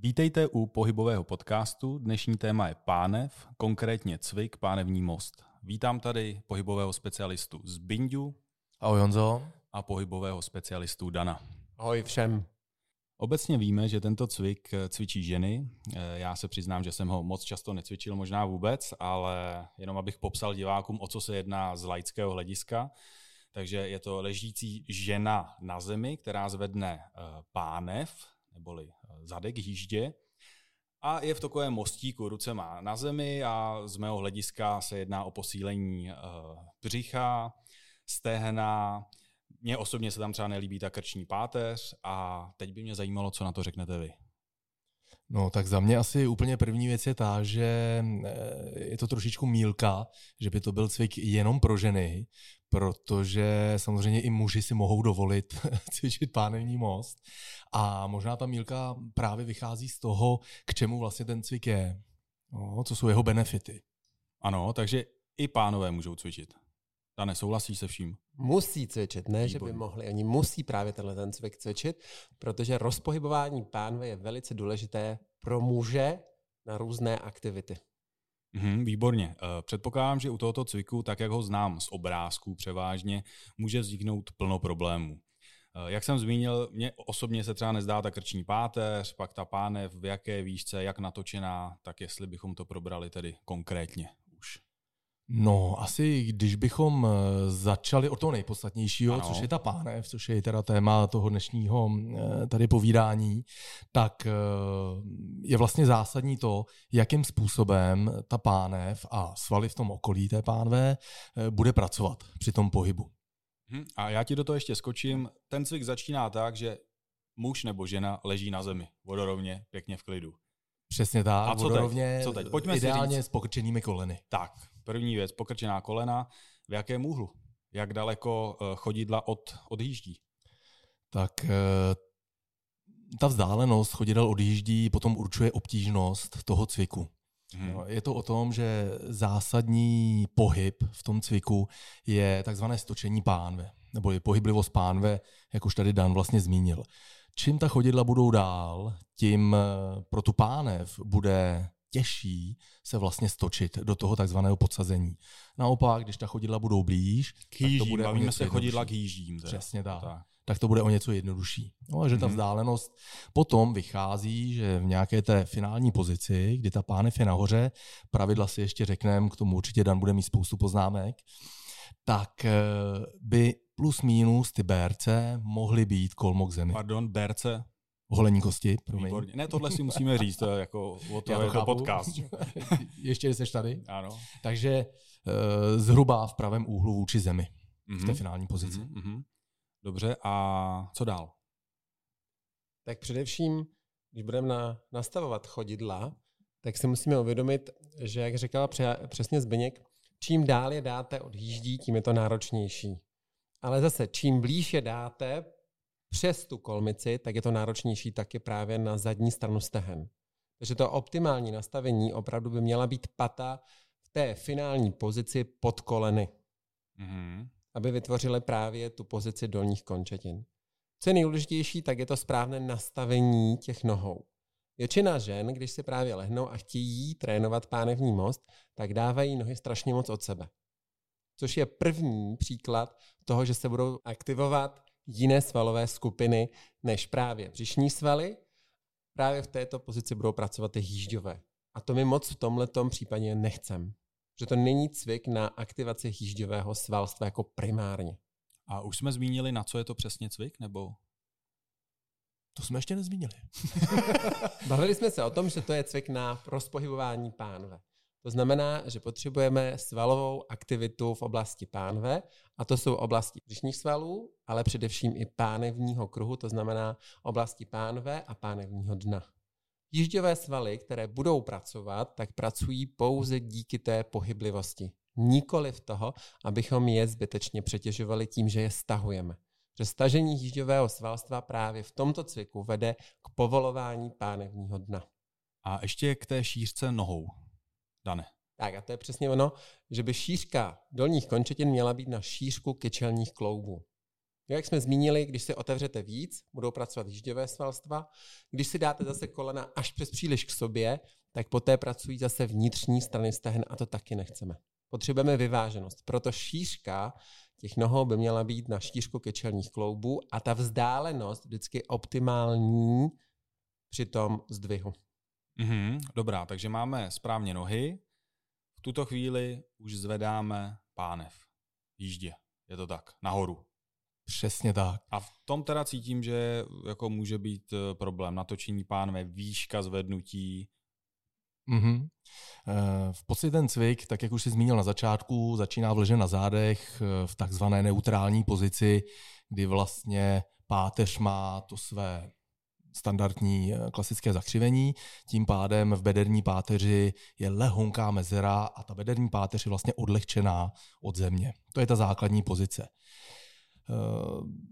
Vítejte u pohybového podcastu. Dnešní téma je pánev, konkrétně cvik pánevní most. Vítám tady pohybového specialistu z Bindu. Ahoj Honzo. A pohybového specialistu Dana. Ahoj všem. Obecně víme, že tento cvik cvičí ženy. Já se přiznám, že jsem ho moc často necvičil, možná vůbec, ale jenom abych popsal divákům, o co se jedná z laického hlediska. Takže je to ležící žena na zemi, která zvedne eh, pánev, neboli eh, zadek jíždě, a je v takovém mostíku, ruce má na zemi a z mého hlediska se jedná o posílení uh, břicha, stehna. Mně osobně se tam třeba nelíbí ta krční páteř a teď by mě zajímalo, co na to řeknete vy. No tak za mě asi úplně první věc je ta, že je to trošičku mílka, že by to byl cvik jenom pro ženy, protože samozřejmě i muži si mohou dovolit cvičit pánevní most. A možná ta mílka právě vychází z toho, k čemu vlastně ten cvik je, no, co jsou jeho benefity. Ano, takže i pánové můžou cvičit. Ta nesouhlasí se vším. Musí cvičit, ne, Výborný. že by mohli. Oni musí právě tenhle ten cvik cvičit, protože rozpohybování pánve je velice důležité pro muže na různé aktivity. Mm, výborně. Eh, předpokládám, že u tohoto cviku, tak jak ho znám z obrázků převážně, může vzniknout plno problémů. Eh, jak jsem zmínil, mně osobně se třeba nezdá ta krční páteř, pak ta pánev, v jaké výšce, jak natočená, tak jestli bychom to probrali tedy konkrétně. No, asi když bychom eh, začali od toho nejpodstatnějšího, ano. což je ta pánev, což je teda téma toho dnešního eh, tady povídání, tak eh, je vlastně zásadní to, jakým způsobem ta pánev a svaly v tom okolí té pánve bude pracovat při tom pohybu. Hm, a já ti do toho ještě skočím. Ten cvik začíná tak, že muž nebo žena leží na zemi, vodorovně, pěkně v klidu. Přesně tak, a co vodorovně, teď? Co teď? Pojďme ideálně s pokrčenými koleny. Tak, První věc, pokrčená kolena. V jakém úhlu? Jak daleko eh, chodidla od, odjíždí? Tak eh, ta vzdálenost chodidel odjíždí potom určuje obtížnost toho cviku. Hmm. Je to o tom, že zásadní pohyb v tom cviku je takzvané stočení pánve, nebo je pohyblivost pánve, jak už tady Dan vlastně zmínil. Čím ta chodidla budou dál, tím eh, pro tu pánev bude těžší se vlastně stočit do toho takzvaného podsazení. Naopak, když ta chodidla budou blíž, k jíždím, tak to bude bavíme se chodidla k jíždím. Přesně tak. tak. Tak to bude o něco jednodušší. No a že ta mm-hmm. vzdálenost potom vychází, že v nějaké té finální pozici, kdy ta pánev je nahoře, pravidla si ještě řekneme, k tomu určitě Dan bude mít spoustu poznámek, tak eh, by plus minus ty berce mohly být kolmo k zemi. Pardon, berce? Holení kosti, promiň. Výborně. Ne, tohle si musíme říct, to je jako o to, je to podcast. Ještě jsi tady? Ano. Takže uh, zhruba v pravém úhlu vůči zemi mm-hmm. v té mhm. finální pozici. Mm-hmm. Dobře, a co dál? Tak především, když budeme na, nastavovat chodidla, tak si musíme uvědomit, že, jak říkala pře, přesně Zbyněk, čím dál je dáte od jíždí, tím je to náročnější. Ale zase, čím blíž je dáte, přes tu kolmici, tak je to náročnější taky právě na zadní stranu stehen. Takže to optimální nastavení opravdu by měla být pata v té finální pozici pod koleny, mm-hmm. aby vytvořili právě tu pozici dolních končetin. Co je nejdůležitější, tak je to správné nastavení těch nohou. Většina žen, když si právě lehnou a chtějí trénovat pánevní most, tak dávají nohy strašně moc od sebe. Což je první příklad toho, že se budou aktivovat jiné svalové skupiny než právě břišní svaly. Právě v této pozici budou pracovat ty jížďové. A to my moc v tomhle případě nechcem. Že to není cvik na aktivaci jížďového svalstva jako primárně. A už jsme zmínili, na co je to přesně cvik, nebo? To jsme ještě nezmínili. Bavili jsme se o tom, že to je cvik na rozpohybování pánve. To znamená, že potřebujeme svalovou aktivitu v oblasti pánve, a to jsou oblasti břišních svalů, ale především i pánevního kruhu, to znamená oblasti pánve a pánevního dna. Jížďové svaly, které budou pracovat, tak pracují pouze díky té pohyblivosti. Nikoli v toho, abychom je zbytečně přetěžovali tím, že je stahujeme. Že stažení jížďového svalstva právě v tomto cviku vede k povolování pánevního dna. A ještě k té šířce nohou. Dane. Tak a to je přesně ono, že by šířka dolních končetin měla být na šířku kyčelních kloubů. Jak jsme zmínili, když si otevřete víc, budou pracovat jížděvé svalstva. Když si dáte zase kolena až přes příliš k sobě, tak poté pracují zase vnitřní strany stehen a to taky nechceme. Potřebujeme vyváženost. Proto šířka těch nohou by měla být na šířku kečelních kloubů a ta vzdálenost vždycky optimální při tom zdvihu. Mm-hmm, dobrá, takže máme správně nohy. V tuto chvíli už zvedáme pánev jíždě. Je to tak, nahoru. Přesně tak. A v tom teda cítím, že jako může být eh, problém natočení pánve, výška zvednutí. Mm-hmm. V podstatě ten cvik, tak jak už jsi zmínil na začátku, začíná vleže na zádech eh, v takzvané neutrální pozici, kdy vlastně páteř má to své standardní klasické zakřivení, tím pádem v bederní páteři je lehonká mezera a ta bederní páteř je vlastně odlehčená od země. To je ta základní pozice. Eh,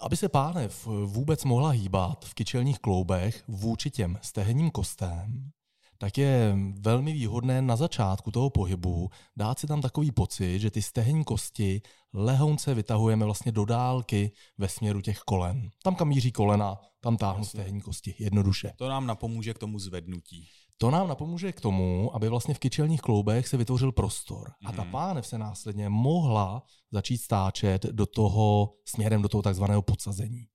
aby se pánev vůbec mohla hýbat v kyčelních kloubech vůči těm stehenním kostem, tak je velmi výhodné na začátku toho pohybu dát si tam takový pocit, že ty stehenní kosti lehonce vytahujeme vlastně do dálky ve směru těch kolen. Tam, kam míří kolena, tam táhnu stehenní kosti, jednoduše. To nám napomůže k tomu zvednutí. To nám napomůže k tomu, aby vlastně v kyčelních kloubech se vytvořil prostor. A ta mhm. pánev se následně mohla začít stáčet do toho, směrem do toho takzvaného podsazení.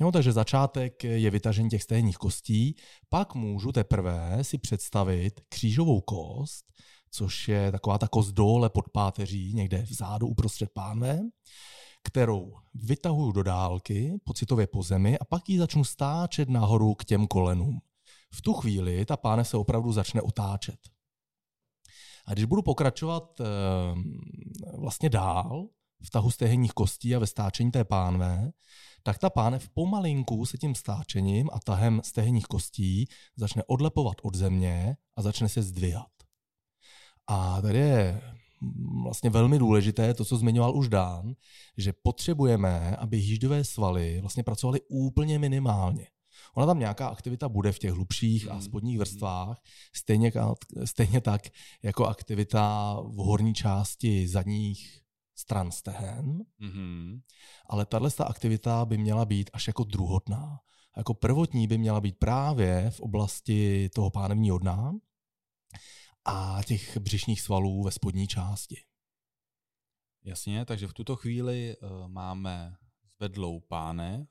Jo, takže začátek je vytažení těch stejných kostí, pak můžu teprve si představit křížovou kost, což je taková ta kost dole pod páteří, někde vzadu uprostřed pánve, kterou vytahuju do dálky, pocitově po zemi a pak ji začnu stáčet nahoru k těm kolenům v tu chvíli ta páne se opravdu začne otáčet. A když budu pokračovat e, vlastně dál v tahu stehenních kostí a ve stáčení té pánve, tak ta pánev pomalinku se tím stáčením a tahem stehenních kostí začne odlepovat od země a začne se zdvihat. A tady je vlastně velmi důležité to, co zmiňoval už Dán, že potřebujeme, aby jíždové svaly vlastně pracovaly úplně minimálně. Ona tam nějaká aktivita bude v těch hlubších a hmm. spodních vrstvách, stejně, stejně tak jako aktivita v horní části zadních stran stehen, mm-hmm. ale tahle aktivita by měla být až jako druhotná. Jako prvotní by měla být právě v oblasti toho pánevního dna a těch břišních svalů ve spodní části. Jasně, takže v tuto chvíli uh, máme zvedlou pánev,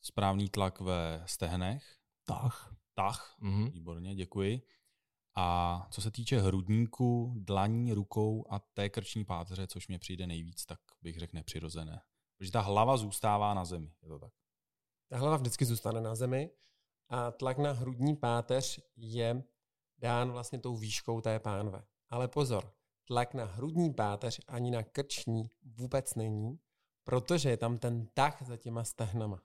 správný tlak ve stehnech. Tah. Tah, mm-hmm. výborně, děkuji. A co se týče hrudníku, dlaní, rukou a té krční páteře, což mě přijde nejvíc, tak bych řekl nepřirozené. Protože ta hlava zůstává na zemi, je to tak? Ta hlava vždycky zůstane na zemi a tlak na hrudní páteř je dán vlastně tou výškou té pánve. Ale pozor, tlak na hrudní páteř ani na krční vůbec není, protože je tam ten tah za těma stehnama.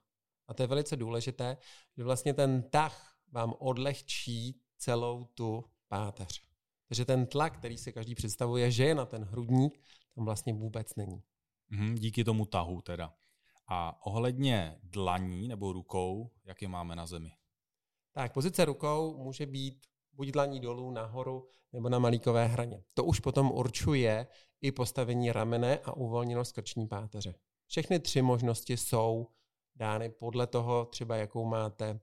A to je velice důležité, že vlastně ten tah vám odlehčí celou tu páteř. Takže ten tlak, který si každý představuje, že je na ten hrudník, tam vlastně vůbec není. Mm, díky tomu tahu teda. A ohledně dlaní nebo rukou, jak je máme na zemi? Tak, pozice rukou může být buď dlaní dolů, nahoru nebo na malíkové hraně. To už potom určuje i postavení ramene a uvolněnost krční páteře. Všechny tři možnosti jsou dány podle toho, třeba jakou máte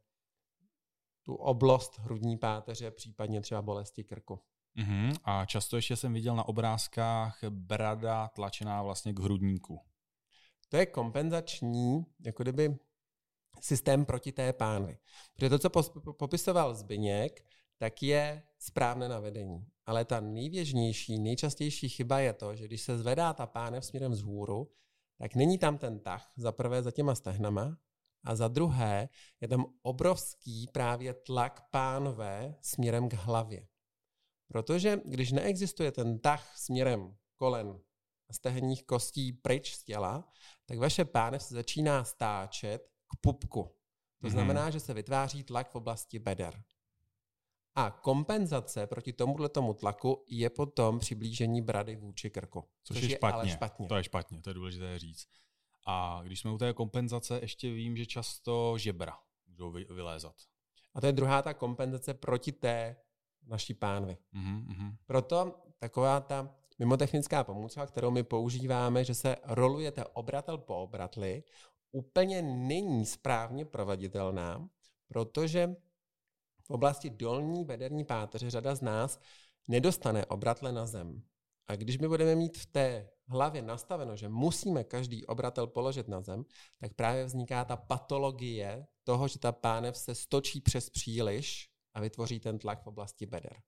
tu oblost hrudní páteře, případně třeba bolesti krku. Uh-huh. A často ještě jsem viděl na obrázkách brada tlačená vlastně k hrudníku. To je kompenzační, jako kdyby systém proti té pánvi. Protože to, co popisoval Zbyněk, tak je správné navedení. Ale ta nejvěžnější, nejčastější chyba je to, že když se zvedá ta pánev směrem vzhůru, tak není tam ten tah, za prvé za těma stehnama, a za druhé je tam obrovský právě tlak pánve směrem k hlavě. Protože když neexistuje ten tah směrem kolen a stehenních kostí pryč z těla, tak vaše pánev se začíná stáčet k pupku. To mm-hmm. znamená, že se vytváří tlak v oblasti beder. A kompenzace proti tomuhle tomu tlaku je potom přiblížení brady vůči krku. Což, což je, špatně. je ale špatně. To je špatně, to je důležité říct. A když jsme u té kompenzace, ještě vím, že často žebra můžou vylézat. A to je druhá ta kompenzace proti té naší pánvi. Mm-hmm. Proto taková ta mimotechnická pomůcka, kterou my používáme, že se rolujete obratel po obratli, úplně není správně proveditelná, protože v oblasti dolní bederní páteře řada z nás nedostane obratle na zem. A když my budeme mít v té hlavě nastaveno, že musíme každý obratel položit na zem, tak právě vzniká ta patologie toho, že ta pánev se stočí přes příliš a vytvoří ten tlak v oblasti beder.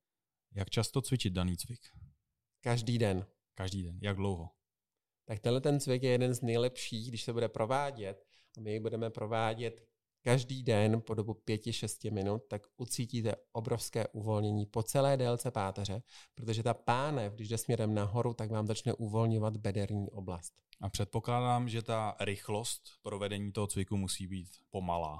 Jak často cvičit daný cvik? Každý den. Každý den. Jak dlouho? Tak tenhle ten cvik je jeden z nejlepších, když se bude provádět a my ji budeme provádět každý den po dobu 5-6 minut, tak ucítíte obrovské uvolnění po celé délce páteře, protože ta pánev, když jde směrem nahoru, tak vám začne uvolňovat bederní oblast. A předpokládám, že ta rychlost provedení toho cviku musí být pomalá.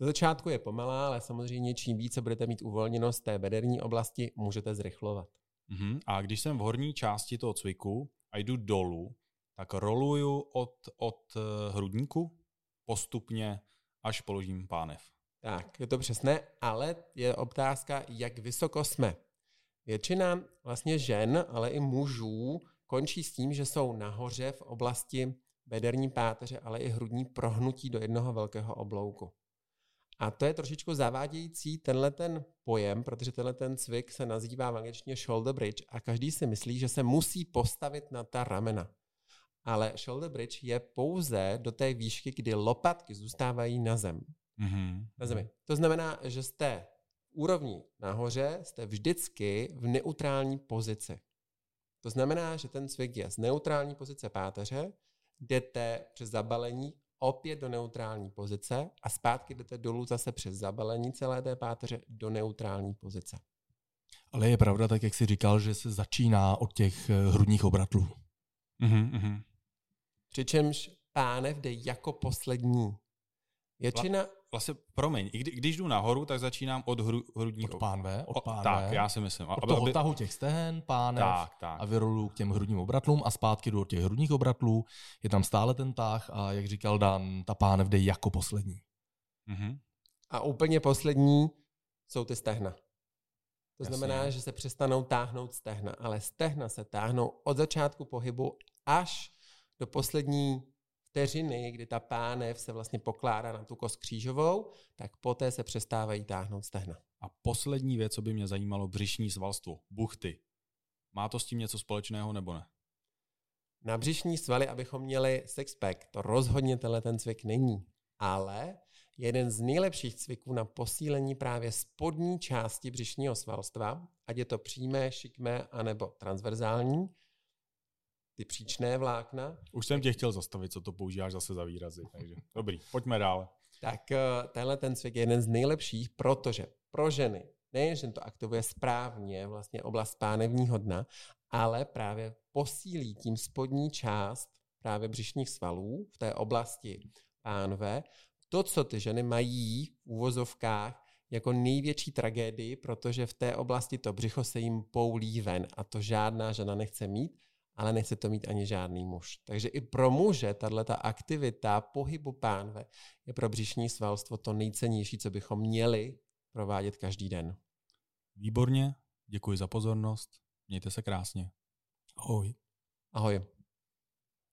Ze začátku je pomalá, ale samozřejmě čím více budete mít uvolněnost té bederní oblasti, můžete zrychlovat. Uh-huh. A když jsem v horní části toho cviku a jdu dolů, tak roluju od, od eh, hrudníku postupně až položím pánev. Tak, je to přesné, ale je otázka, jak vysoko jsme. Většina vlastně žen, ale i mužů končí s tím, že jsou nahoře v oblasti bederní páteře, ale i hrudní prohnutí do jednoho velkého oblouku. A to je trošičku zavádějící tenhle ten pojem, protože tenhle ten cvik se nazývá v angličtině shoulder bridge a každý si myslí, že se musí postavit na ta ramena ale shoulder bridge je pouze do té výšky, kdy lopatky zůstávají na zem. Mm-hmm. Na zemi. To znamená, že jste úrovní nahoře, jste vždycky v neutrální pozici. To znamená, že ten cvik je z neutrální pozice páteře, jdete přes zabalení opět do neutrální pozice a zpátky jdete dolů zase přes zabalení celé té páteře do neutrální pozice. Ale je pravda, tak jak jsi říkal, že se začíná od těch eh, hrudních obratlů. Mm-hmm. Přičemž pánev jde jako poslední. Většina... Vlastně, promiň, i kdy, když jdu nahoru, tak začínám od hru, hrudních... Od pánve, od pánve. Tak, já si myslím. Od toho aby... tahu těch stehen, pánev tak, tak. a vyrolu k těm hrudním obratlům a zpátky do těch hrudních obratlů. Je tam stále ten tah a jak říkal Dan, ta pánev jde jako poslední. Mm-hmm. A úplně poslední jsou ty stehna. To Jasně. znamená, že se přestanou táhnout stehna, ale stehna se táhnou od začátku pohybu až do poslední vteřiny, kdy ta pánev se vlastně pokládá na tu kost křížovou, tak poté se přestávají táhnout stehna. A poslední věc, co by mě zajímalo, břišní svalstvo, buchty. Má to s tím něco společného nebo ne? Na břišní svaly, abychom měli sixpack, to rozhodně tenhle ten cvik není. Ale jeden z nejlepších cviků na posílení právě spodní části břišního svalstva, ať je to přímé, šikmé anebo transverzální, ty příčné vlákna. Už jsem tě chtěl zastavit, co to používáš zase za výrazy. Takže dobrý, pojďme dál. Tak eh, tenhle ten cvik je jeden z nejlepších, protože pro ženy nejen, že to aktivuje správně vlastně oblast pánevního dna, ale právě posílí tím spodní část právě břišních svalů v té oblasti pánve. To, co ty ženy mají v úvozovkách jako největší tragédii, protože v té oblasti to břicho se jim poulí ven a to žádná žena nechce mít, ale nechce to mít ani žádný muž. Takže i pro muže tato aktivita pohybu pánve je pro břišní svalstvo to nejcennější, co bychom měli provádět každý den. Výborně, děkuji za pozornost, mějte se krásně. Ahoj. Ahoj.